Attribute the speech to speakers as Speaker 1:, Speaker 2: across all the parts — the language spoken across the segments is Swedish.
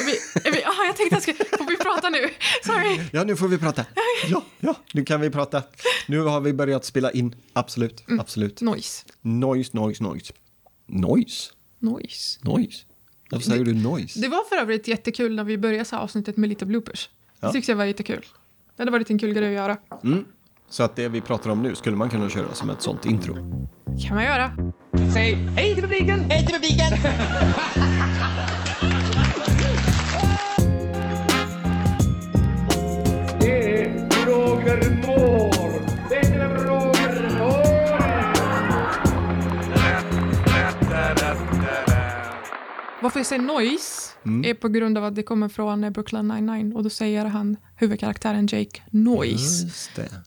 Speaker 1: Är vi, är vi, aha, jag tänkte att jag. Får vi prata nu? Sorry.
Speaker 2: Ja, nu får vi prata. Ja, ja, nu kan vi prata. Nu har vi börjat spela in. Absolut, absolut.
Speaker 1: Noise.
Speaker 2: Noise, noise, noise. Noise?
Speaker 1: Noise.
Speaker 2: Noise? Varför säger du noise?
Speaker 1: Det var för övrigt jättekul när vi började så här avsnittet med lite bloopers.
Speaker 2: Ja.
Speaker 1: Det tyckte jag var jättekul. Det hade varit en kul grej att göra.
Speaker 2: Så att det vi pratar om nu skulle man kunna köra som ett sånt intro.
Speaker 1: kan man göra.
Speaker 3: Säg hej till publiken! Hej till publiken!
Speaker 1: Varför jag säger noise
Speaker 2: Mm.
Speaker 1: är på grund av att det kommer från eh, Brooklyn 99 och då säger han huvudkaraktären Jake noise.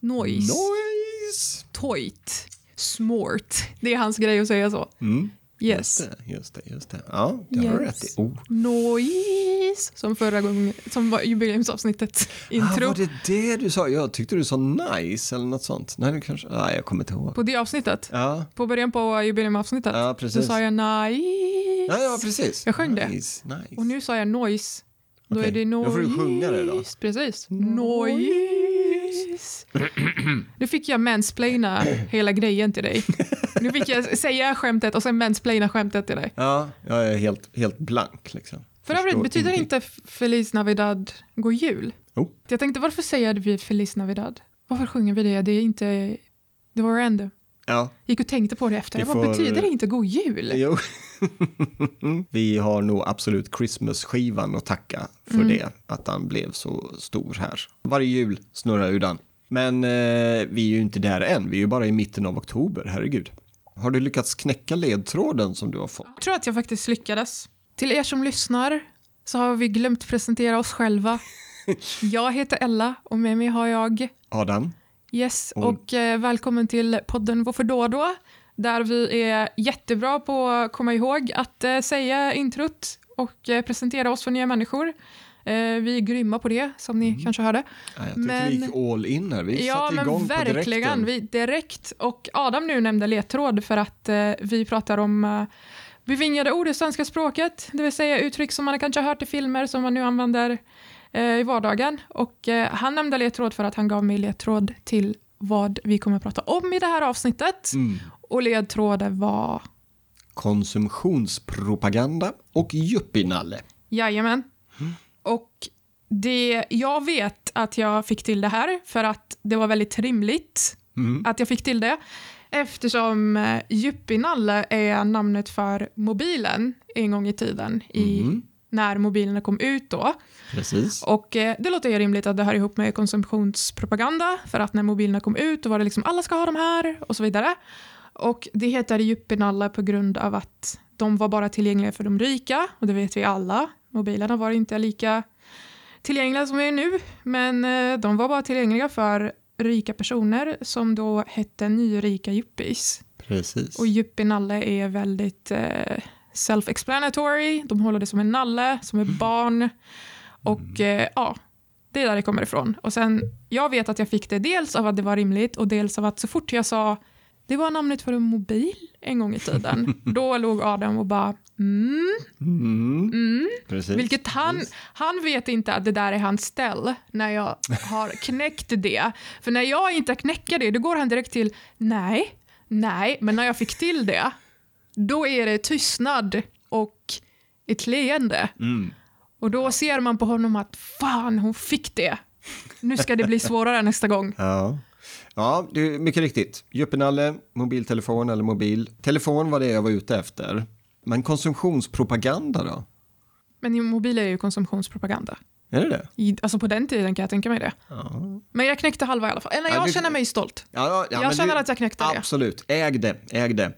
Speaker 1: Noise.
Speaker 2: Noise!
Speaker 1: Toit. Smart. Det är hans grej att säga så.
Speaker 2: Mm.
Speaker 1: Yes.
Speaker 2: Just det, just det, just det. Ja, det har du rätt i.
Speaker 1: Yes.
Speaker 2: Oh.
Speaker 1: Noise. Som förra gången, som var jubileumsavsnittet.
Speaker 2: Ah,
Speaker 1: Intro.
Speaker 2: var det det du sa? Jag tyckte du sa nice eller något sånt. Nej, det kanske... Nej, jag kommer inte ihåg.
Speaker 1: På det avsnittet.
Speaker 2: Ja,
Speaker 1: På början på jubileumavsnittet.
Speaker 2: Ja, precis.
Speaker 1: sa jag nice.
Speaker 2: ja, ja precis.
Speaker 1: Jag sjöng det.
Speaker 2: nice, Nice.
Speaker 1: Och nu sa jag noise. Då
Speaker 2: Okej,
Speaker 1: är det
Speaker 2: då
Speaker 1: noise.
Speaker 2: får du sjunga det då.
Speaker 1: Precis. Noise. Nu fick jag mansplaina hela grejen till dig. Nu fick jag säga skämtet och sen mansplaina skämtet till dig.
Speaker 2: Ja, jag är helt, helt blank liksom.
Speaker 1: För övrigt, betyder
Speaker 2: ingenting.
Speaker 1: inte Feliz Navidad god jul?
Speaker 2: Oh.
Speaker 1: Jag tänkte, varför säger vi Feliz Navidad? Varför sjunger vi det? Det är inte... Det var random.
Speaker 2: Ja,
Speaker 1: Gick och tänkte på det efter.
Speaker 2: Vi
Speaker 1: Vad
Speaker 2: får-
Speaker 1: betyder det inte god jul?
Speaker 2: jo. Vi har nog absolut Christmas-skivan att tacka för
Speaker 1: Mm.
Speaker 2: det, att han blev så stor här. Varje jul snurrar ju den. Men eh, vi är ju inte där än, vi är ju bara i mitten av oktober, herregud. Har du lyckats knäcka ledtråden som du har fått?
Speaker 1: Jag tror att jag faktiskt lyckades. Till er som lyssnar så har vi glömt presentera oss själva. Jag heter Ella och med mig har jag
Speaker 2: Adam?
Speaker 1: Yes, och eh, välkommen till podden Varför då då? Där vi är jättebra på att komma ihåg att eh, säga introt och eh, presentera oss för nya människor. Eh, vi är grymma på det, som ni kanske hörde.
Speaker 2: Ja, jag tycker
Speaker 1: Men-
Speaker 2: vi gick all in här, vi
Speaker 1: ja,
Speaker 2: satte igång på
Speaker 1: verkligen.
Speaker 2: direkten.
Speaker 1: Vi, direkt. Och Adam nu nämnde ledtråd för att eh, vi pratar om eh, bevingade ord i svenska språket, det vill säga uttryck som man kanske har hört i filmer som man nu använder i vardagen. Och eh, han nämnde ledtråd för att han gav mig ledtråd till vad vi kommer att prata om i det här avsnittet.
Speaker 2: Mm.
Speaker 1: Och ledtråden var,
Speaker 2: Konsumtionspropaganda och yuppienalle.
Speaker 1: jajamän.
Speaker 2: Mm.
Speaker 1: Och det, jag vet att jag fick till det här för att det var väldigt rimligt
Speaker 2: Mm.
Speaker 1: att jag fick till det. Eftersom eh, Yuppienalle är namnet för mobilen en gång i tiden, i,
Speaker 2: Mm.
Speaker 1: När mobilerna kom ut då.
Speaker 2: Precis.
Speaker 1: Och eh, det låter ju rimligt att det hör ihop med konsumtionspropaganda, för att när mobilerna kom ut då var det liksom alla ska ha de här och så vidare. Och det heter Yuppienalle på grund av att de var bara tillgängliga för de rika, och det vet vi alla. Mobilerna var inte lika tillgängliga som de är nu, men eh, de var bara tillgängliga för rika personer som då hette nyrika yuppies.
Speaker 2: Precis.
Speaker 1: Och yuppienalle är väldigt eh, self-explanatory. De håller det som en nalle, som ett barn. Och eh, ja, det är där det kommer ifrån. Och sen, jag vet att jag fick det dels av att det var rimligt och dels av att så fort jag sa det var namnet för en mobil en gång i tiden, då låg Adam och bara mm,
Speaker 2: Mm.
Speaker 1: mm.
Speaker 2: Precis.
Speaker 1: Vilket han, han vet inte att det där är hans ställ när jag har knäckt det. För när jag inte knäcker det, då går han direkt till nej, nej, men när jag fick till det, då är det tystnad och ett leende.
Speaker 2: Mm.
Speaker 1: Och då ser man på honom att fan, hon fick det. Nu ska det bli svårare nästa gång.
Speaker 2: Ja. Ja, det är mycket riktigt. Yuppienalle, mobiltelefon eller mobil. Telefon var det jag var ute efter. Men konsumtionspropaganda då?
Speaker 1: Men mobil är ju konsumtionspropaganda.
Speaker 2: Är det det?
Speaker 1: I, alltså på den tiden kan jag tänka mig det.
Speaker 2: Ja.
Speaker 1: Men jag knäckte halva i alla fall. Eller
Speaker 2: Ja,
Speaker 1: jag
Speaker 2: det-
Speaker 1: känner mig stolt.
Speaker 2: Ja, ja,
Speaker 1: Jag känner
Speaker 2: du-
Speaker 1: att jag knäckte det.
Speaker 2: Absolut, äg det, äg det.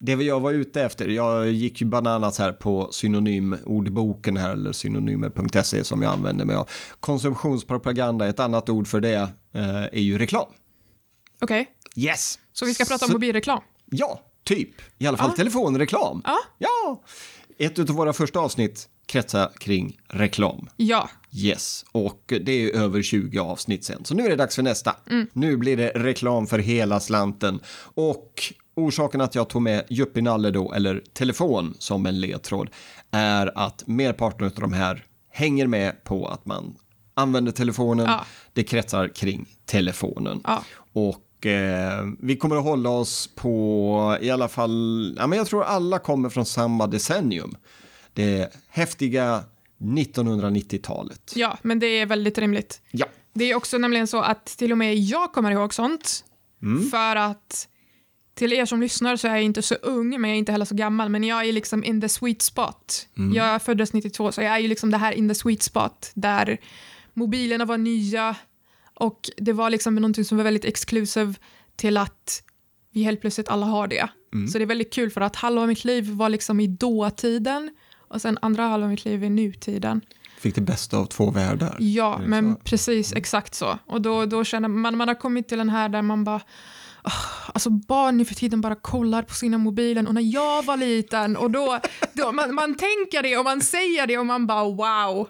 Speaker 2: Det jag var ute efter, jag gick ju bananas här på synonymordboken här, eller synonymer.se som jag använder mig av. Konsumtionspropaganda, ett annat ord för det eh, är ju reklam.
Speaker 1: Okej,
Speaker 2: Yes!
Speaker 1: så vi ska prata om
Speaker 2: Så-
Speaker 1: mobilreklam.
Speaker 2: Ja, typ. I alla fall
Speaker 1: Ja.
Speaker 2: telefonreklam.
Speaker 1: Ja.
Speaker 2: Ja! Ett av våra första avsnitt kretsar kring reklam.
Speaker 1: Ja,
Speaker 2: Yes, och det är över 20 avsnitt sen. Så nu är det dags för nästa.
Speaker 1: Mm.
Speaker 2: Nu blir det reklam för hela slanten. Och orsaken att jag tog med Juppinalle då, eller telefon som en ledtråd, är att merparten av de här hänger med på att man använder telefonen.
Speaker 1: Ja.
Speaker 2: Det kretsar kring telefonen.
Speaker 1: Ja.
Speaker 2: Och eh, vi kommer att hålla oss på i alla fall, ja, men jag tror alla kommer från samma decennium. Det häftiga 1990-talet.
Speaker 1: Ja, men det är väldigt rimligt.
Speaker 2: Ja.
Speaker 1: Det är också nämligen så att till och med jag kommer ihåg sånt. För att till er som lyssnar så är jag inte så ung, men jag är inte heller så gammal. Men jag är liksom in the sweet spot. Jag föddes 92, så jag är ju liksom det här in the sweet spot där mobilerna var nya och det var liksom någonting som var väldigt exclusive till att vi helt plötsligt alla har det. Så det är väldigt kul för att halva mitt liv var liksom i dåtiden och sen andra halva mitt liv är nutiden.
Speaker 2: Fick det bästa av två världar.
Speaker 1: Ja, men
Speaker 2: så?
Speaker 1: precis exakt så. Och då, då känner man, man har kommit till den här där man bara "Ah, Alltså barn nu för tiden bara kollar på sina mobilen och när jag var liten och då, då man, man tänker det och man säger det och man bara wow,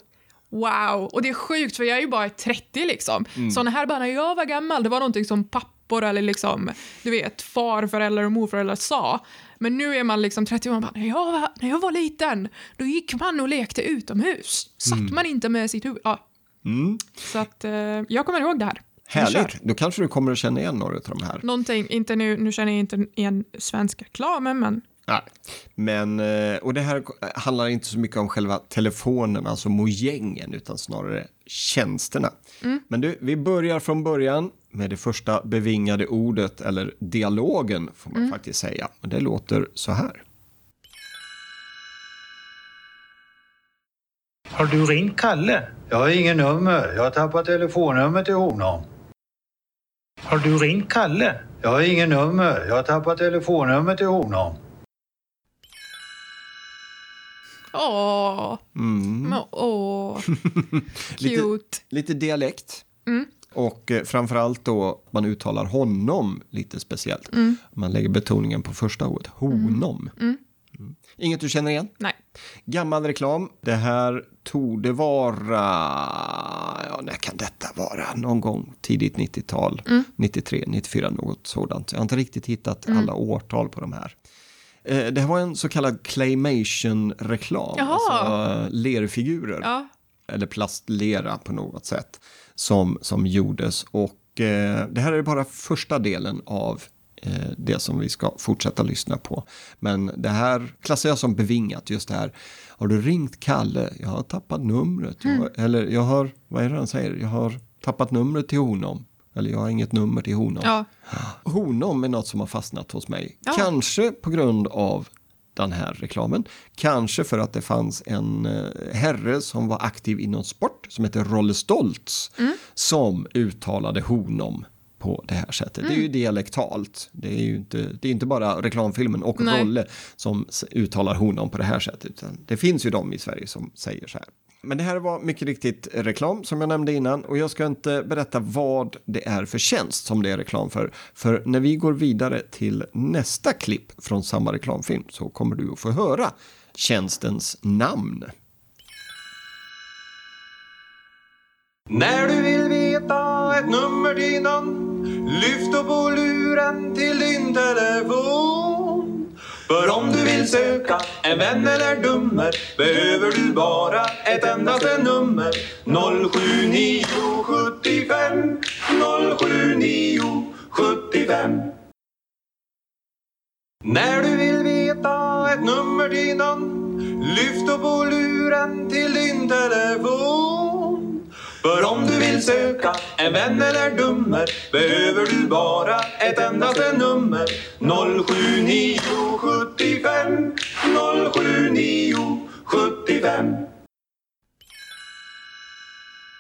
Speaker 1: wow. Och det är sjukt för jag är ju bara 30 liksom. Så när här bara när jag var gammal, det var någonting som pappor eller liksom, du vet, farföräldrar och morföräldrar sa. Men nu är man liksom 30 och man bara, när jag var, när jag var liten, då gick man och lekte utomhus. Satt man inte med sitt huvud. Ja.
Speaker 2: Mm.
Speaker 1: Så att eh, jag kommer ihåg det här.
Speaker 2: Härligt, då kanske du kommer att känna igen några av de här.
Speaker 1: Någonting, inte nu, nu känner jag inte igen svensk reklam, men
Speaker 2: Nej. Men, eh, och det här handlar inte så mycket om själva telefonen, alltså mojängen, utan snarare tjänsterna. Men du, vi börjar från början med det första bevingade ordet, eller dialogen får man faktiskt säga. Och det låter så här.
Speaker 4: Har du ringt Kalle?
Speaker 5: Jag har ingen nummer. Jag har tappat telefonnummer till honom.
Speaker 4: Har du ringt Kalle?
Speaker 5: Jag har ingen nummer. Jag har tappat telefonnummer till honom.
Speaker 1: åh,
Speaker 2: Mm.
Speaker 1: men åh,
Speaker 2: Lite-
Speaker 1: cute.
Speaker 2: Lite dialekt. Och eh, framförallt då man uttalar honom lite speciellt. Man lägger betoningen på första ordet, honom. Mm. Inget du känner igen?
Speaker 1: Nej,
Speaker 2: Gammal reklam. Det här tog det vara, ja när kan detta vara? Någon gång tidigt 90-tal, 93, 94, något sådant. Jag har inte riktigt hittat alla årtal på de här. Eh, Det här var en så kallad claymation-reklam, alltså lerfigurer
Speaker 1: ja,
Speaker 2: eller plastlera på något sätt som, som gjordes. Och eh, det här är bara första delen av eh, det som vi ska fortsätta lyssna på. Men det här klassar jag som bevingat, just det här. Har du ringt Kalle? Jag har tappat numret. Jag, har- eller jag har, vad är det han säger? Jag har tappat numret till honom. Eller jag har inget nummer till honom.
Speaker 1: ja,
Speaker 2: Honom är något som har fastnat hos mig.
Speaker 1: Ja.
Speaker 2: Kanske på grund av den här reklamen. Kanske för att det fanns en eh, herre som var aktiv inom sport som heter Rolle Stoltz som uttalade honom på det här sättet. Det är ju dialektalt. Det är ju inte, det är inte bara reklamfilmen och
Speaker 1: Nej.
Speaker 2: Rolle som uttalar honom på det här sättet. Utan det finns ju de i Sverige som säger så här. Men det här var mycket riktigt reklam som jag nämnde innan och jag ska inte berätta vad det är för tjänst som det är reklam för. För när vi går vidare till nästa klipp från samma reklamfilm så kommer du att få höra tjänstens namn.
Speaker 6: När du vill veta ett nummer till någon Lyft upp på luren till din telefon. För om du vill söka en vän eller dummer Behöver du bara ett endaste nummer. 07975 07975 När du vill veta ett nummer till någon Lyft upp på luren till din telefon. För om du vill söka en vän eller dummer Behöver du bara ett endaste nummer 07975 07975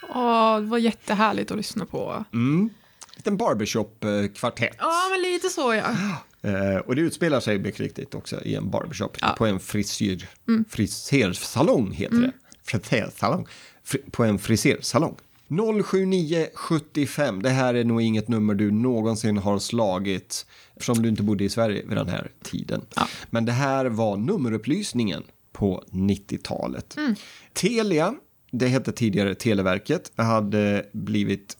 Speaker 1: åh, det var jättehärligt att lyssna på.
Speaker 2: Mm. Liten barbershop-kvartett.
Speaker 1: Ja, men lite så ja.
Speaker 2: Eh, och det utspelar sig mycket riktigt också i en barbershop.
Speaker 1: Ja.
Speaker 2: På en frisyr, frisersalong heter det. Frisersalong. På en frisersalong. 07975, det här är nog inget nummer du någonsin har slagit eftersom du inte bodde i Sverige vid den här tiden. Men det här var nummerupplysningen på 90-talet. Telia, det hette tidigare Televerket, hade blivit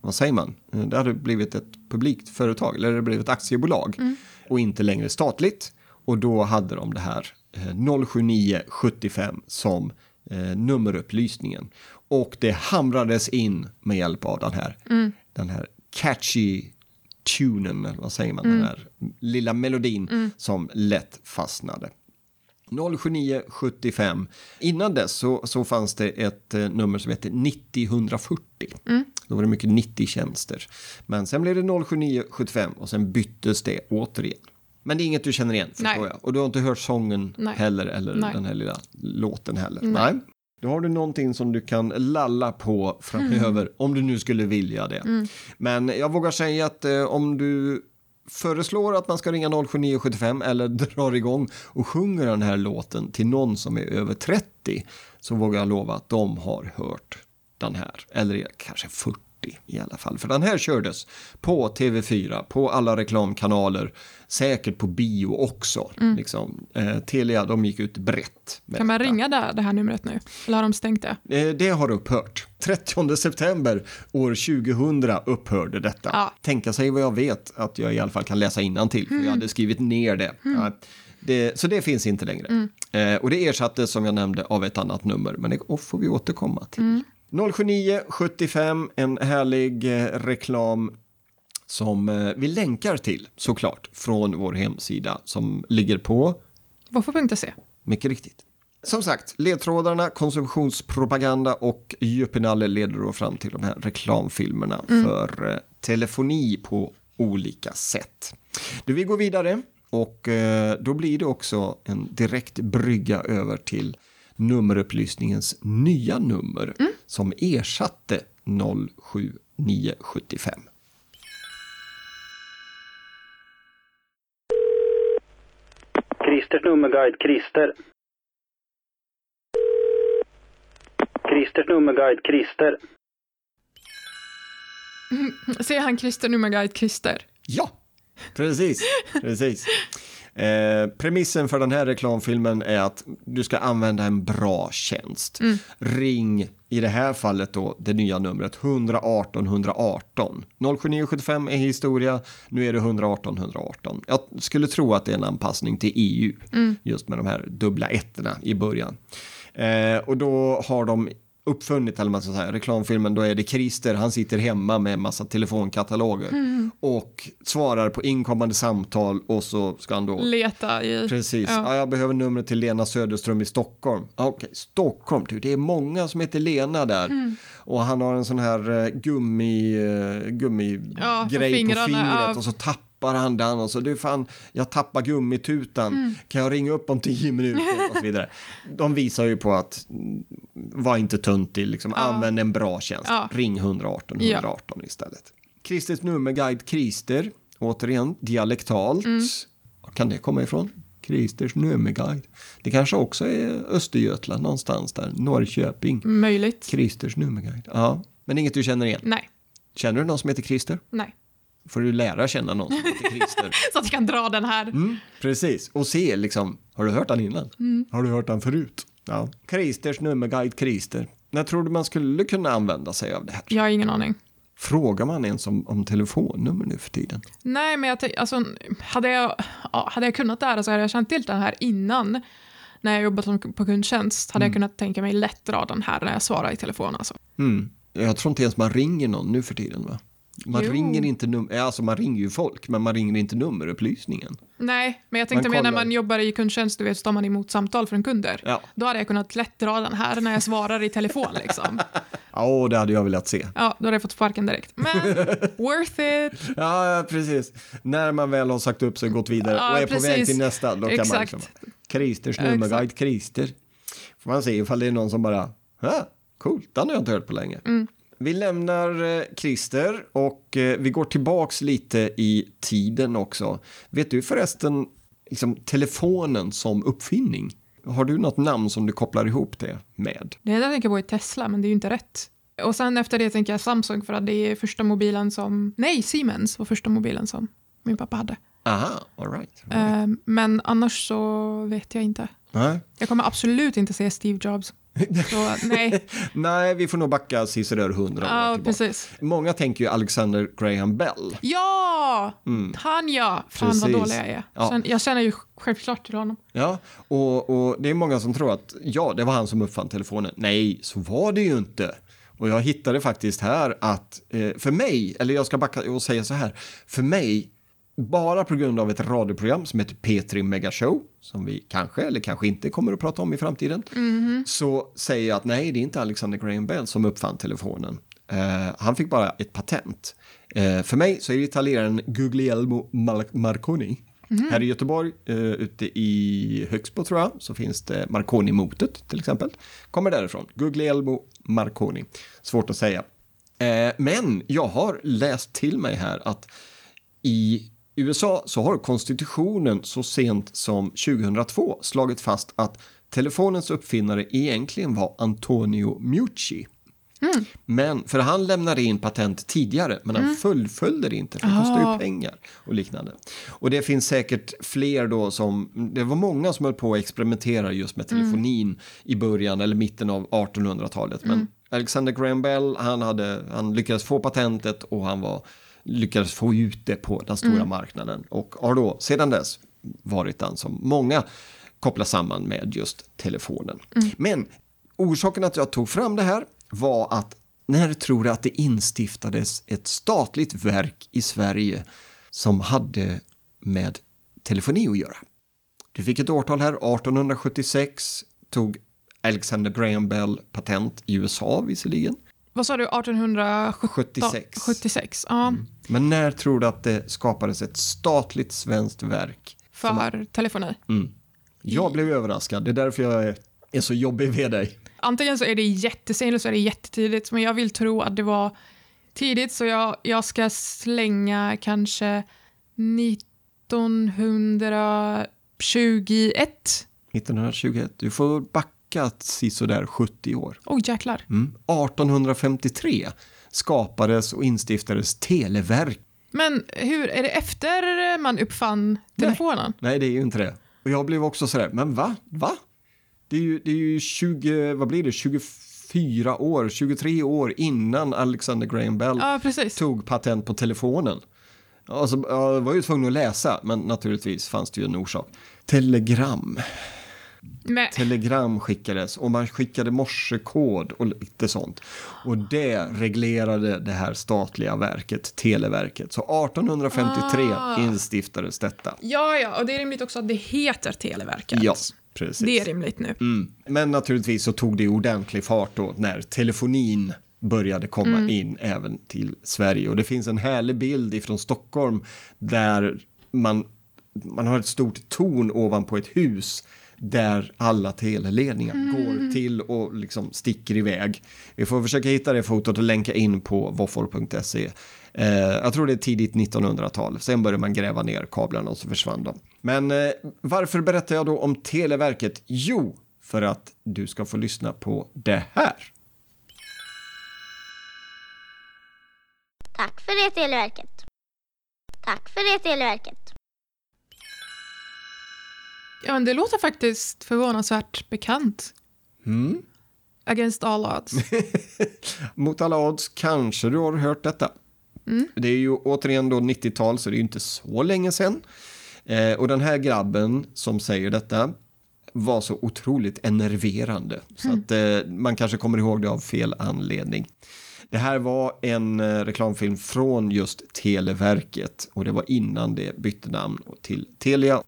Speaker 2: vad säger man, Eh, det hade blivit ett publikt företag, eller det hade blivit ett aktiebolag och inte längre statligt. Och då hade de det här eh, 07975 som eh, nummerupplysningen. Och det hamrades in med hjälp av den här, den här catchy tunen, eller vad säger man, den här lilla melodin som lätt fastnade. 07975. Innan dess så, så fanns det ett eh, nummer som hette 90-140. Då var det mycket 90-tjänster. Men sen blev det 07975 och sen byttes det återigen. Men det är inget du känner igen, förstår
Speaker 1: Nej.
Speaker 2: jag. Och du har inte hört sången
Speaker 1: Nej.
Speaker 2: heller, eller
Speaker 1: Nej.
Speaker 2: den här lilla låten heller. Nej. Då har du någonting som du kan lalla på framöver,
Speaker 1: Mm.
Speaker 2: om du nu skulle vilja det. Men jag vågar säga att eh, om du föreslår att man ska ringa 07975 eller drar igång och sjunger den här låten till någon som är över 30 så vågar jag lova att de har hört den här. Eller kanske 40 i alla fall. För den här kördes på TV4, på alla reklamkanaler, säkert på bio också. Liksom. Eh, Telia, de gick ut brett.
Speaker 1: Mm. Kan man ringa där, det här numret nu? Eller har de stängt det?
Speaker 2: Eh, Det har upphört. 30 september år 2000 upphörde detta.
Speaker 1: Ja.
Speaker 2: Tänka sig vad jag vet att jag i alla fall kan läsa till för jag hade skrivit ner det. Ja, det så det finns inte längre. Eh, och det ersattes som jag nämnde av ett annat nummer, men det får vi återkomma till. 079 75, en härlig eh, reklam som eh, vi länkar till såklart från vår hemsida som ligger på
Speaker 1: Våffo.se.
Speaker 2: mycket riktigt. Som sagt, ledtrådarna, konsumtionspropaganda och djupinalle leder då fram till de här reklamfilmerna för eh, telefoni på olika sätt. Du, vi går vidare och då blir det också en direkt brygga över till nummerupplysningens nya nummer som ersatte 07975.
Speaker 7: Christers nummerguide, Christer. Christers nummerguide, Christer.
Speaker 1: Ser han Christer nummerguide Christer?
Speaker 2: Ja, precis. precis. Eh, premissen för den här reklamfilmen är att du ska använda en bra tjänst. Ring, i det här fallet då, det nya numret 118 118. 07975 är historia, nu är det 118 118. Jag skulle tro att det är en anpassning till EU, just med de här dubbla ettorna i början. Eh, och då har de uppfunnit, eller man ska säga, reklamfilmen, då är det Christer, han sitter hemma med en massa telefonkataloger och svarar på inkommande samtal och så ska han då
Speaker 1: Leta i...
Speaker 2: Precis,
Speaker 1: Ja.
Speaker 2: ja. jag behöver numret till Lena Söderström i Stockholm. Okej, Stockholm, du, det är många som heter Lena där.
Speaker 1: Mm.
Speaker 2: Och han har en sån här eh, gummi, eh, gummi
Speaker 1: Ja,
Speaker 2: på
Speaker 1: fingrarna,
Speaker 2: fingret
Speaker 1: ja.
Speaker 2: och så tappar han den och så du fan, jag tappar gummitutan.
Speaker 1: Mm.
Speaker 2: Kan jag ringa upp om tio minuter? och så vidare. De visar ju på att mm, var inte töntig, liksom, använd en bra tjänst.
Speaker 1: Ja.
Speaker 2: Ring 118
Speaker 1: Ja.
Speaker 2: 118 istället. Kristers nummerguide Krister, återigen dialektalt.
Speaker 1: Mm.
Speaker 2: Var kan det komma ifrån? Kristers nummerguide. Det kanske också är Östergötland någonstans där, Norrköping.
Speaker 1: Möjligt.
Speaker 2: Kristers nummerguide. Ja, men inget du känner igen.
Speaker 1: Nej.
Speaker 2: Känner du någon som heter Krister?
Speaker 1: Nej.
Speaker 2: Får du lära känna någon som heter Krister.
Speaker 1: Så att jag kan dra den här.
Speaker 2: Mm, precis, och se liksom, har du hört han innan? Har du hört han förut? Ja. Kristers nummerguide Krister. När tror du man skulle kunna använda sig av det här?
Speaker 1: Jag har ingen aning.
Speaker 2: Frågar man ens om, om telefonnummer nu för tiden?
Speaker 1: Nej, men jag alltså, hade, jag, ja, hade jag kunnat det här så hade jag känt till den här innan. När jag jobbat på kundtjänst hade jag kunnat tänka mig lätt dra den här när jag svarar i telefon. Alltså.
Speaker 2: Mm. Jag tror inte ens man ringer någon nu för tiden va? Man
Speaker 1: Jo.
Speaker 2: ringer inte nummer, alltså man ringer ju folk, men man ringer inte nummerupplysningen.
Speaker 1: Nej, men jag tänkte
Speaker 2: Man
Speaker 1: mer när man jobbar i kundtjänst, du vet, så tar man emot samtal från kunder.
Speaker 2: Ja.
Speaker 1: Då hade jag kunnat lätt dra den här när jag svarar i telefon. Liksom.
Speaker 2: Ja, det hade jag velat se.
Speaker 1: Ja, då hade jag fått sparken direkt. Men worth it!
Speaker 2: Ja, precis. När man väl har sagt upp sig och gått vidare
Speaker 1: Ja,
Speaker 2: och är på väg
Speaker 1: precis.
Speaker 2: till nästa, då kan man
Speaker 1: Exakt.
Speaker 2: liksom... Kristers nummerguide. Krister. Får man se ifall det är någon som bara, coolt, den har jag inte hört på länge.
Speaker 1: Mm.
Speaker 2: Vi lämnar eh, Christer och eh, vi går tillbaks lite i tiden också. Vet du förresten, liksom, telefonen som uppfinning? Har du något namn som du kopplar ihop det med?
Speaker 1: Det enda jag tänker på är Tesla, men det är ju inte rätt. Och sen efter det tänker jag Samsung för att det är första mobilen som... Nej, Siemens var första mobilen som min pappa hade.
Speaker 2: Aha, all right.
Speaker 1: Ehm, men annars så vet jag inte.
Speaker 2: Nej.
Speaker 1: Jag kommer absolut inte säga Steve Jobs. Så nej,
Speaker 2: Nej, vi får nog backa sisådär hundra år
Speaker 1: ja
Speaker 2: tillbaka.
Speaker 1: precis.
Speaker 2: Många tänker ju Alexander Graham Bell.
Speaker 1: Ja, han ja. Fan vad
Speaker 2: Mm. Precis.
Speaker 1: dålig jag är.
Speaker 2: Ja.
Speaker 1: Jag känner ju självklart till honom.
Speaker 2: Ja, och, och det är många som tror att ja, det var han som uppfann telefonen. Nej, så var det ju inte. Och jag hittade faktiskt här att eh, för mig, eller jag ska backa och säga så här, för mig, bara på grund av ett radioprogram som heter P3 Mega Show, som vi kanske eller kanske inte kommer att prata om i framtiden, så säger jag att nej, det är inte Alexander Graham Bell som uppfann telefonen. Eh, han fick bara ett patent. Eh, för mig så är det italienaren Guglielmo Marconi. Här i Göteborg, eh, ute i Högsbo tror jag, så finns det Marconi-motet till exempel. Kommer därifrån. Guglielmo Marconi. Svårt att säga. Eh, men jag har läst till mig här att i USA så har konstitutionen så sent som 2002 slagit fast att telefonens uppfinnare egentligen var Antonio Meucci. Men, för han lämnade in patent tidigare, men han fullföljde det inte, för det kostar ju
Speaker 1: Ah.
Speaker 2: pengar och liknande. Och det finns säkert fler då som, det var många som höll på att experimentera just med telefonin i början eller mitten av 1800-talet. Men Alexander Graham Bell, han, hade, han lyckades få patentet och han var, lyckades få ut det på den stora marknaden och har då sedan dess varit den som många kopplar samman med just telefonen. Men orsaken att jag tog fram det här var att när tror du att det instiftades ett statligt verk i Sverige som hade med telefoni att göra? Du fick ett årtal här, 1876 tog Alexander Graham Bell patent i USA visserligen.
Speaker 1: Vad sa du, 1876?
Speaker 2: 76.
Speaker 1: ja.
Speaker 2: Men när tror du att det skapades ett statligt svenskt verk?
Speaker 1: För telefoni.
Speaker 2: Jag blev överraskad, det är därför jag är, är så jobbig med dig.
Speaker 1: Antingen så är det jättesent eller så är det jättetidigt, men jag vill tro att det var tidigt, så jag, jag ska slänga kanske 1921.
Speaker 2: 1921, du får backa sisådär 70 år.
Speaker 1: Oj, jäklar.
Speaker 2: Mm. 1853 skapades och instiftades Televerk.
Speaker 1: Men hur, är det efter man uppfann telefonen?
Speaker 2: Nej, det är ju inte det. Och jag blev också sådär, men va? Va? Det är ju, det är ju 20, vad blir det, 24 år, 23 år innan Alexander Graham Bell
Speaker 1: Ja,
Speaker 2: tog patent på telefonen. Alltså, jag var ju tvungen att läsa, men naturligtvis fanns det ju en orsak. Telegram.
Speaker 1: Men,
Speaker 2: Telegram skickades och man skickade morsekod och lite sånt. Och det reglerade det här statliga verket, Televerket. Så 1853
Speaker 1: Ah.
Speaker 2: instiftades detta.
Speaker 1: ja, ja, och det är rimligt också att det heter Televerket.
Speaker 2: Ja, precis.
Speaker 1: Det är rimligt nu.
Speaker 2: Mm. Men naturligtvis så tog det ordentlig fart då när telefonin började komma
Speaker 1: Mm.
Speaker 2: in även till Sverige. Och det finns en härlig bild ifrån Stockholm där man, man har ett stort torn ovanpå ett hus där alla teleledningar
Speaker 1: Mm.
Speaker 2: går till och liksom sticker iväg. Vi får försöka hitta det fotot och länka in på våffor.se. Eh, jag tror det är tidigt 1900-tal. Sen började man gräva ner kablarna och så försvann de. Men eh, varför berättar jag då om Televerket? Jo, för att du ska få lyssna på det här.
Speaker 8: Tack för det Televerket. Tack för det Televerket.
Speaker 1: Ja, men det låter faktiskt förvånansvärt bekant.
Speaker 2: Mm.
Speaker 1: Against all odds.
Speaker 2: Mot alla odds kanske du har hört detta. Det är ju återigen då 90-tal så det är ju inte så länge sedan. Eh, och den här grabben som säger detta var så otroligt enerverande. Så att eh, man kanske kommer ihåg det av fel anledning. Det här var en eh, reklamfilm från just Televerket och det var innan det bytte namn till Telia.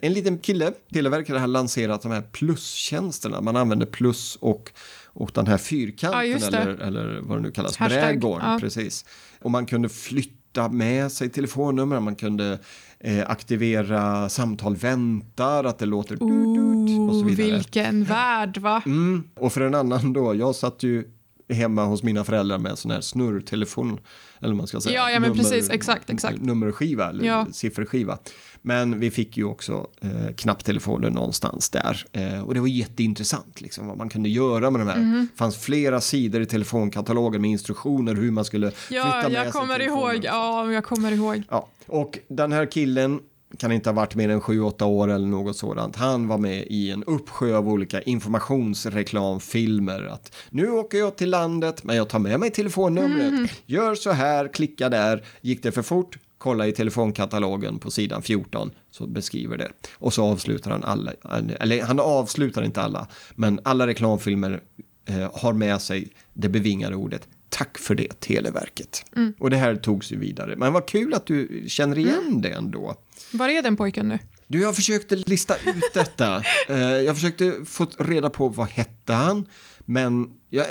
Speaker 2: En liten kille, Televerket har lanserat de här plustjänsterna. Man använder plus och, och den här
Speaker 1: Ja,
Speaker 2: fyrkanten
Speaker 1: det.
Speaker 2: eller, eller vad det nu kallas,
Speaker 1: Hashtag, ja.
Speaker 2: Precis. Och man kunde flytta med sig telefonnummer, man kunde eh, aktivera samtal väntar, att det låter dut, dut och så vidare.
Speaker 1: vilken värld, va?
Speaker 2: Mm. Och för en annan då, jag satt ju hemma hos mina föräldrar med en sån här snurrtelefon. Eller man ska säga.
Speaker 1: Ja, ja, men precis, exakt, exakt.
Speaker 2: Nummerskiva eller
Speaker 1: Ja.
Speaker 2: sifferskiva. Men vi fick ju också eh, knapptelefoner någonstans där. Eh, och det var jätteintressant liksom, vad man kunde göra med de här.
Speaker 1: Mhm.
Speaker 2: Det fanns flera sidor i telefonkatalogen med instruktioner hur man skulle flytta
Speaker 1: Ja,
Speaker 2: med
Speaker 1: jag kommer ihåg. Ja, jag kommer ihåg.
Speaker 2: Ja, och den här killen kan inte ha varit mer än 7-8 år eller något sådant. Han var med i en uppsjö av olika informationsreklamfilmer. Att nu åker jag till landet, men jag tar med mig telefonnumret. Gör så här, klicka där. Gick det för fort? Kolla i telefonkatalogen på sidan 14 så beskriver det. Och så avslutar han alla, eller han avslutar inte alla, men alla reklamfilmer eh, har med sig det bevingade ordet Tack för det, Televerket. Och det här togs ju vidare. Men vad kul att du känner igen det ändå.
Speaker 1: Var är den pojken nu?
Speaker 2: Du, jag försökte lista ut detta. Eh, jag försökte få reda på vad hette han, men jag,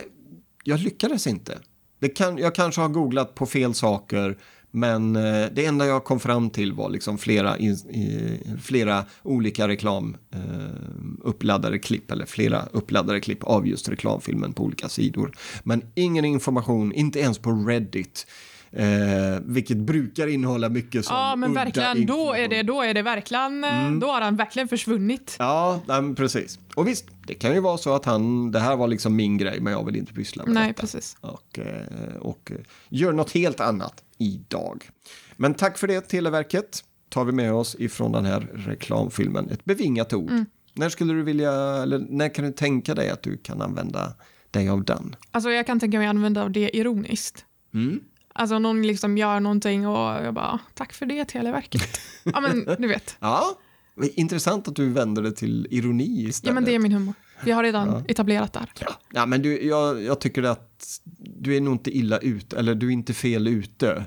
Speaker 2: jag lyckades inte. Det kan, jag kanske har googlat på fel saker, men eh, det enda jag kom fram till var liksom flera, in, i, flera olika reklam eh, klipp, eller flera uppladdade klipp av just reklamfilmen på olika sidor. Men ingen information, inte ens på Reddit. Eh, vilket brukar innehålla mycket som
Speaker 1: Ja, men verkligen. Då är, det, då är det verkligen... eh, Då har han verkligen försvunnit.
Speaker 2: Ja, nej, precis. Och visst, det kan ju vara så att han, det här var liksom min grej, men jag vill inte pyssla med
Speaker 1: Nej,
Speaker 2: detta.
Speaker 1: precis.
Speaker 2: Och, eh, och eh, gör något helt annat idag. Men tack för det, Televerket. Tar vi med oss ifrån den här reklamfilmen. Ett bevingat ord.
Speaker 1: Mm.
Speaker 2: När skulle du vilja, eller när kan du tänka dig att du kan använda dig av den?
Speaker 1: Alltså jag kan tänka mig använda av det ironiskt.
Speaker 2: Mm.
Speaker 1: Alltså någon liksom gör någonting och jag bara, tack för det Televerket. ja men du vet.
Speaker 2: Ja, intressant att du vänder det till ironi istället.
Speaker 1: Ja men det är min humor. Vi har redan etablerat det här.
Speaker 2: Ja, men du, jag, jag tycker att du är nog inte illa ute, eller du är inte fel ute.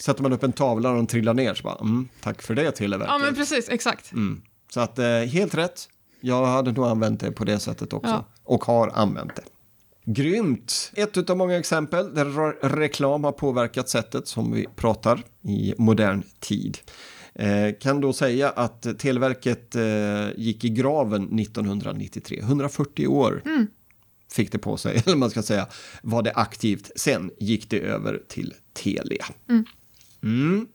Speaker 2: Sätter man upp en tavla och den trillar ner så bara, mm, tack för det Televerket.
Speaker 1: Ja men precis, exakt.
Speaker 2: mm. Så att, eh, helt rätt. Jag hade nog använt det på det sättet också.
Speaker 1: Ja.
Speaker 2: Och har använt det. Grymt! Ett av många exempel där re- reklam har påverkat sättet som vi pratar i modern tid. Eh, kan då säga att Televerket eh, gick i graven 1993, 140 år fick det på sig, eller man ska säga, var det aktivt. Sen gick det över till Telia. Mm.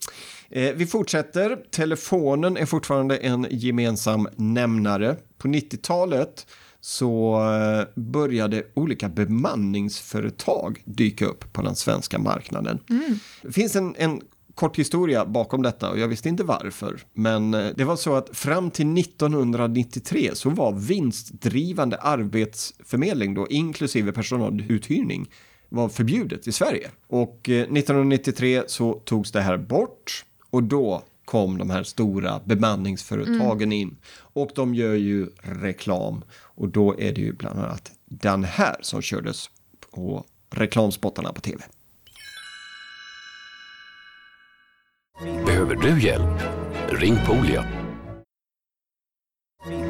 Speaker 2: Eh, vi fortsätter. Telefonen är fortfarande en gemensam nämnare. På 90-talet så eh, började olika bemanningsföretag dyka upp på den svenska marknaden. Det finns en, en kort historia bakom detta och jag visste inte varför. Men eh, det var så att fram till 1993 så var vinstdrivande arbetsförmedling då inklusive personaluthyrning var förbjudet i Sverige. Och eh, 1993 så togs det här bort och då kom de här stora bemanningsföretagen in. Och de gör ju reklam och då är det ju bland annat den här som kördes på reklamspottarna på tv.
Speaker 9: Behöver du hjälp? Ring Polia.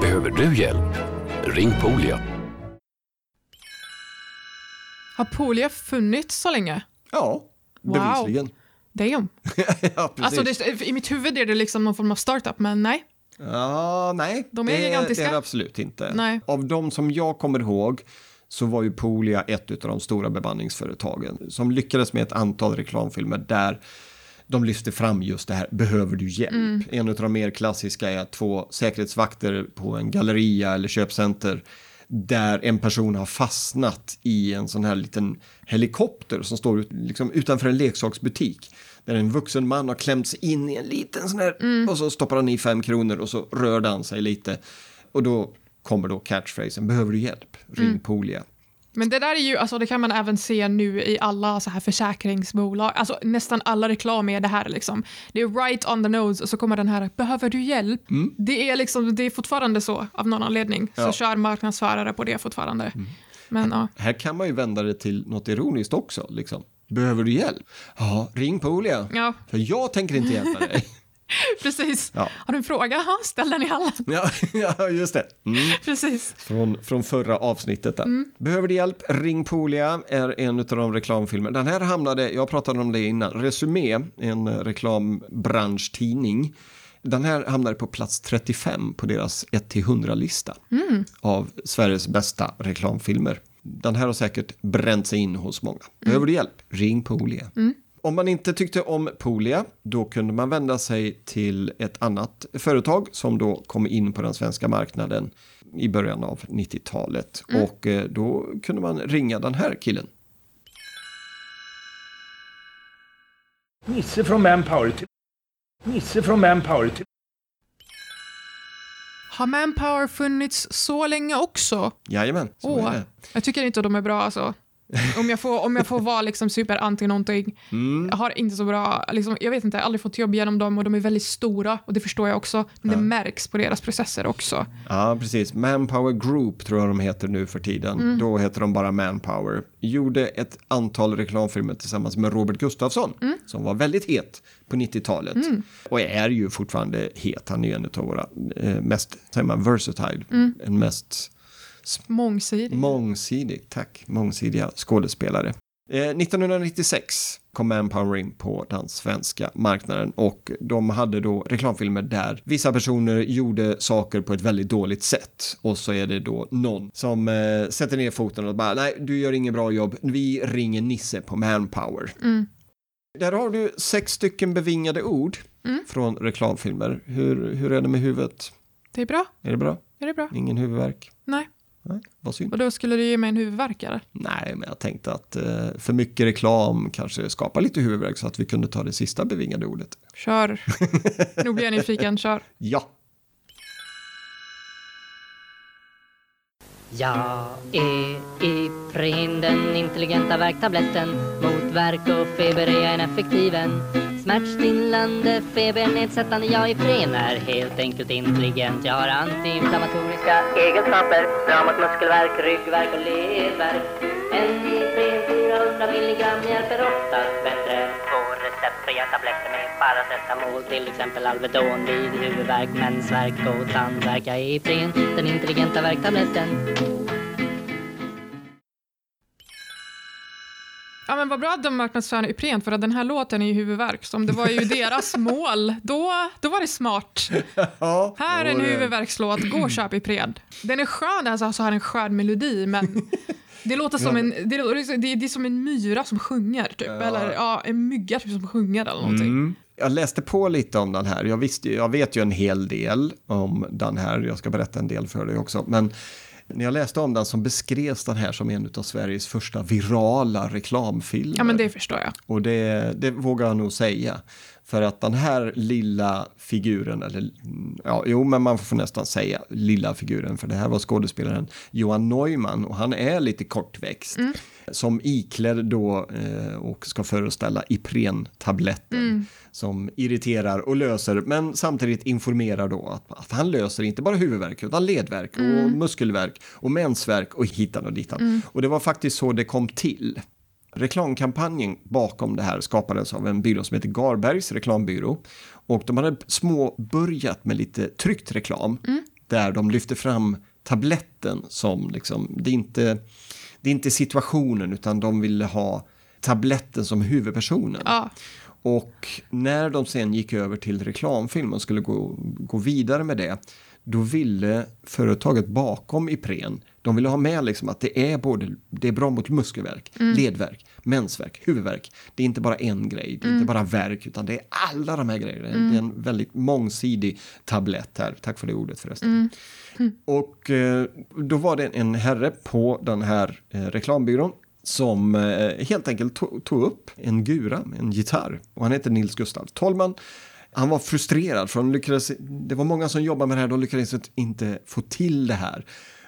Speaker 9: Behöver du hjälp? Ring Polia.
Speaker 1: Har Polia funnits så länge?
Speaker 2: Ja,
Speaker 1: Wow.
Speaker 2: bevisligen.
Speaker 1: Damn.
Speaker 2: ja, precis.
Speaker 1: Alltså det, I mitt huvud är det liksom någon form av startup, men nej.
Speaker 2: Ja, nej.
Speaker 1: De är
Speaker 2: det,
Speaker 1: gigantiska.
Speaker 2: Det är det absolut inte.
Speaker 1: Nej.
Speaker 2: Av de som jag kommer ihåg så var ju Polia ett av de stora bemanningsföretagen som lyckades med ett antal reklamfilmer där de lyfte fram just det här, behöver du hjälp?
Speaker 1: Mm.
Speaker 2: En av de mer klassiska är två säkerhetsvakter på en galleria eller köpcenter där en person har fastnat i en sån här liten helikopter som står ut, liksom utanför en leksaksbutik. Där en vuxen man har klämts in i en liten sån här
Speaker 1: Mm.
Speaker 2: och så stoppar han i fem kronor och så rörde han sig lite. Och då kommer då catchphrasen, behöver du hjälp? Ring
Speaker 1: Mm.
Speaker 2: Polia.
Speaker 1: Men det där är ju, alltså det kan man även se nu i alla så här försäkringsbolag. Alltså nästan alla reklam är det här liksom. Det är right on the nose och så kommer den här, behöver du hjälp? Det är liksom, det är fortfarande så av någon anledning. Så
Speaker 2: Ja.
Speaker 1: kör marknadsförare på det fortfarande. Men ja.
Speaker 2: Här kan man ju vända det till något ironiskt också. Liksom. Behöver du hjälp? Ja, ring Polia.
Speaker 1: Ja,
Speaker 2: För jag tänker inte hjälpa dig.
Speaker 1: precis.
Speaker 2: Ja.
Speaker 1: Har du en fråga? Ställ den i hallen.
Speaker 2: ja, ja, just det. Mm.
Speaker 1: Precis.
Speaker 2: Från, från förra avsnittet där.
Speaker 1: Mm.
Speaker 2: Behöver du hjälp? Ring Polia är en av de reklamfilmer. Den här hamnade, jag pratade om det innan, Resumé, en reklambranschtidning. Den här hamnade på plats 35 på deras 1-100-lista
Speaker 1: Mm.
Speaker 2: av Sveriges bästa reklamfilmer. Den här har säkert bränt sig in hos många. Behöver du hjälp? Ring Polia. Om man inte tyckte om Polia, då kunde man vända sig till ett annat företag som då kom in på den svenska marknaden i början av 90-talet. Och eh, då kunde man ringa den här killen.
Speaker 4: Nisse från Manpower till... Nisse från Manpower till...
Speaker 1: Har Manpower funnits så länge också?
Speaker 2: Jajamän, så
Speaker 1: Åh,
Speaker 2: är det.
Speaker 1: jag tycker inte de är bra alltså. Om jag får, om jag får vara liksom super anti någonting.
Speaker 2: Mm.
Speaker 1: Jag har inte så bra, liksom, jag vet inte, jag har aldrig fått jobb genom dem och de är väldigt stora och det förstår jag också. Men det märks på deras processer också.
Speaker 2: Ja, precis. Manpower Group tror jag de heter nu för tiden.
Speaker 1: Mm.
Speaker 2: Då heter de bara Manpower. Gjorde ett antal reklamfilmer tillsammans med Robert Gustafsson
Speaker 1: Mm.
Speaker 2: som var väldigt het på 90-talet. Och är ju fortfarande het. Han är ju en av våra eh, mest, säger man, versatile,
Speaker 1: Mm.
Speaker 2: en mest
Speaker 1: Mångsidig.
Speaker 2: mångsidig, tack, mångsidiga skådespelare. Eh, 1996 kom Manpower in på den svenska marknaden och de hade då reklamfilmer där vissa personer gjorde saker på ett väldigt dåligt sätt och så är det då någon som eh, sätter ner foten och bara nej, du gör inget bra jobb, vi ringer Nisse på Manpower. Där har du sex stycken bevingade ord från reklamfilmer. Hur, hur är det med huvudet?
Speaker 1: Det är bra.
Speaker 2: Är det bra?
Speaker 1: Är det bra?
Speaker 2: Ingen huvudvärk?
Speaker 1: Nej.
Speaker 2: Nej, vad synd.
Speaker 1: Och då skulle det ge mig en huvudvärkare.
Speaker 2: Nej, men jag tänkte att eh, för mycket reklam kanske skapar lite huvudvärk så att vi kunde ta det sista bevingade ordet.
Speaker 1: Kör. nu blir jag nyfiken, kör.
Speaker 2: Ja.
Speaker 10: Jag är Ipren, den intelligenta värktabletten. Mot värk och feber är jag en effektiv en. Smärtstillande, febernedsättande, jag är Ipren är helt enkelt intelligent. Jag har antiinflammatoriska egenskaper. Bra mot muskelvärk, ryggvärk och ledvärk. En Ipren 400 milligram hjälper oftast bättre. Två receptfria tabletter med paracetamol, till exempel Alvedon vid huvudvärk, mensvärk och tandvärk. Jag är Ipren, den intelligenta värktabletten.
Speaker 1: Ja, men vad bra att de marknadsför Ipren för att den här låten är ju huvudvärk. Så om det var ju deras mål, då, då var det smart.
Speaker 2: ja
Speaker 1: Här är en huvudvärkslåt, gå och köp Ipren. Den är skön, alltså så har en skön melodi, men det låter som en, det, det, är- det är som en myra som sjunger, typ. Eller ja, en mygga typ, som sjunger eller någonting.
Speaker 2: Mm. Jag läste på lite om den här. Jag, visste, jag vet ju en hel del om den här. Jag ska berätta en del för dig också. Men när jag läste om den så beskrevs den här som en av Sveriges första virala reklamfilmer.
Speaker 1: Ja, men det förstår jag.
Speaker 2: Och det, det vågar jag nog säga. För att den här lilla figuren, eller mm, ja, jo, men man får nästan säga lilla figuren, för det här var skådespelaren Johan Neumann och han är lite kortväxt. Som iklädd då eh, och ska föreställa Ipren-tabletten som irriterar och löser, men samtidigt informerar då att, att han löser inte bara huvudvärk utan ledvärk och muskelvärk och mensvärk och hitan och ditan. Och det var faktiskt så det kom till. Reklamkampanjen bakom det här skapades av en byrå som heter Garbergs reklambyrå. Och de hade små börjat med lite tryckt reklam där de lyfte fram tabletten som liksom, det är inte, det är inte situationen utan de vill ha tabletten som huvudpersonen.
Speaker 1: Ja.
Speaker 2: Och när de sen gick över till reklamfilm och skulle gå, gå vidare med det, då ville företaget bakom Ipren, de ville ha med liksom att det är både, det är bra mot muskelvärk, ledvärk, mensvärk, huvudvärk. Det är inte bara en grej, det är inte bara värk, utan det är alla de här grejerna. Det är en väldigt mångsidig tablett här, tack för det ordet förresten. Och eh, då var det en herre på den här eh, reklambyrån som eh, helt enkelt tog, upp en gura, en gitarr. Och han heter Nils Gustav Tollman. Han var frustrerad för lyckades, det var många som jobbade med det här, de lyckades inte få till det här.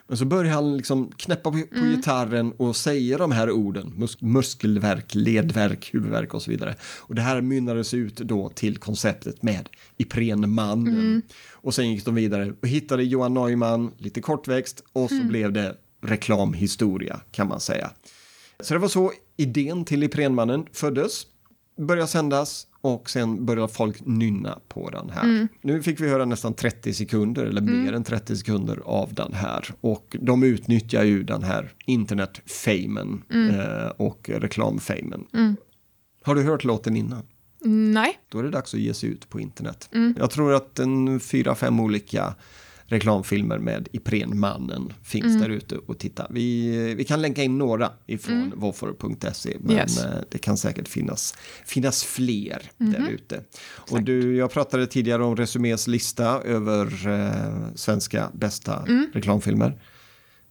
Speaker 2: Men så började han liksom knäppa på, på gitarren och säga de här orden, mus muskelvärk, ledvärk, huvudvärk och så vidare. Och det här mynnades ut då till konceptet med Iprenmannen. Och sen gick de vidare och hittade Johan Neumann, lite kortväxt, och så blev det reklamhistoria kan man säga. Så det var så idén till Iprenmannen föddes, började sändas och sen började folk nynna på den här. Nu fick vi höra nästan 30 sekunder eller mer än 30 sekunder av den här och de utnyttjar ju den här internetfamen eh, och reklamfamen. Har du hört låten innan?
Speaker 1: Nej.
Speaker 2: Då är det dags att ge sig ut på internet. Jag tror att en fyra, fem olika reklamfilmer med Iprenmannen finns där ute och titta. Vi, vi kan länka in några ifrån mm. våffor.se men
Speaker 1: Yes.
Speaker 2: eh, det kan säkert finnas, finnas fler där ute. Och du, jag pratade tidigare om Resumés lista över eh, svenska bästa reklamfilmer.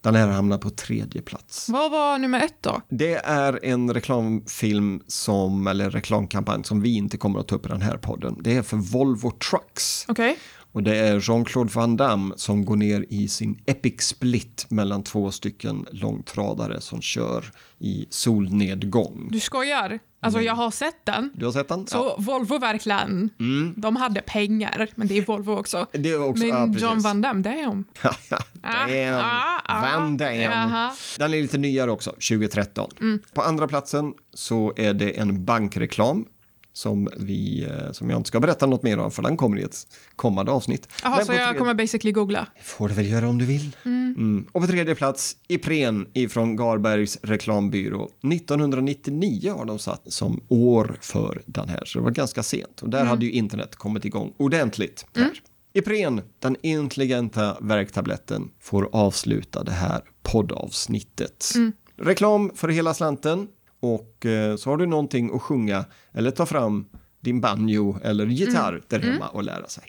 Speaker 2: Den här hamnar på tredje plats.
Speaker 1: Vad var nummer ett då?
Speaker 2: Det är en reklamfilm som, eller reklamkampanj som vi inte kommer att ta upp i den här podden. Det är för Volvo Trucks.
Speaker 1: Okej.
Speaker 2: Och det är Jean-Claude Van Damme som går ner i sin epic split mellan två stycken långtradare som kör i solnedgång.
Speaker 1: Du skojar? Alltså jag har sett den.
Speaker 2: Du har sett den?
Speaker 1: Så Volvo verkligen, de hade pengar, men det är Volvo också.
Speaker 2: Det är också,
Speaker 1: men
Speaker 2: ja.
Speaker 1: John Van Damme, damn.
Speaker 2: Ja, ja.
Speaker 1: Ah,
Speaker 2: Damn.
Speaker 1: ah, ah.
Speaker 2: Van Damme.
Speaker 1: Jaha.
Speaker 2: Den är lite nyare också, 2013. På andra platsen så är det en bankreklam som, vi, eh, som jag inte ska berätta något mer om för den kommer i ett kommande avsnitt.
Speaker 1: Jaha, så jag kommer basically googla.
Speaker 2: får du väl göra om du vill. Mm. Och på tredje plats, Ipren ifrån Garbergs reklambyrå. 1999 har de satt som år för den här, så det var ganska sent. Och där hade ju internet kommit igång ordentligt. Här. Ipren, den intelligenta värktabletten, får avsluta det här poddavsnittet. Reklam för hela slanten och eh, så har du någonting att sjunga eller ta fram din banjo eller gitarr där hemma och lära sig.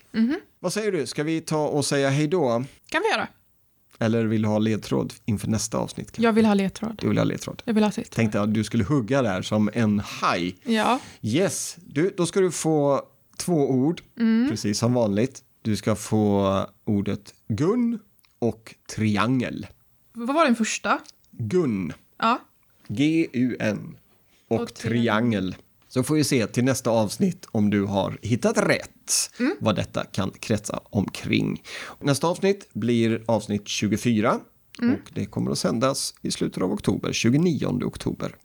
Speaker 2: Vad säger du, ska vi ta och säga hej då?
Speaker 1: Kan vi göra?
Speaker 2: Eller vill du ha ledtråd inför nästa avsnitt? kanske?
Speaker 1: Jag vill ha ledtråd.
Speaker 2: Du vill ha ledtråd?
Speaker 1: Jag vill ha ledtråd.
Speaker 2: Tänkte att du skulle hugga där som en haj.
Speaker 1: Ja.
Speaker 2: Yes, du, då ska du få två ord, precis som vanligt. Du ska få ordet gun och triangel.
Speaker 1: Vad var den första?
Speaker 2: Gun,
Speaker 1: Ja.
Speaker 2: G-U-N och,
Speaker 1: Och
Speaker 2: triangel. Så får vi se till nästa avsnitt om du har hittat rätt vad detta kan kretsa omkring. Nästa avsnitt blir avsnitt 24 och det kommer att sändas i slutet av oktober, 29 oktober.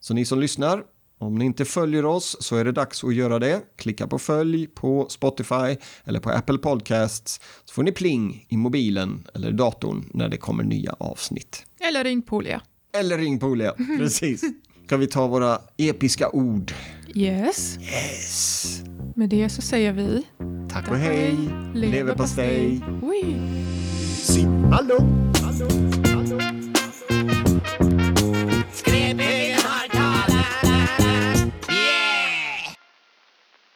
Speaker 2: Så ni som lyssnar, om ni inte följer oss så är det dags att göra det. Klicka på följ på Spotify eller på Apple Podcasts så får ni pling i mobilen eller datorn när det kommer nya avsnitt.
Speaker 1: Eller ring Polia.
Speaker 2: Eller ring Polia, precis. Ska vi ta våra episka ord?
Speaker 1: Yes.
Speaker 2: Yes.
Speaker 1: Med det så säger vi...
Speaker 2: Tack och hej. Leverpastej.
Speaker 1: Oj.
Speaker 2: Simma lugnt.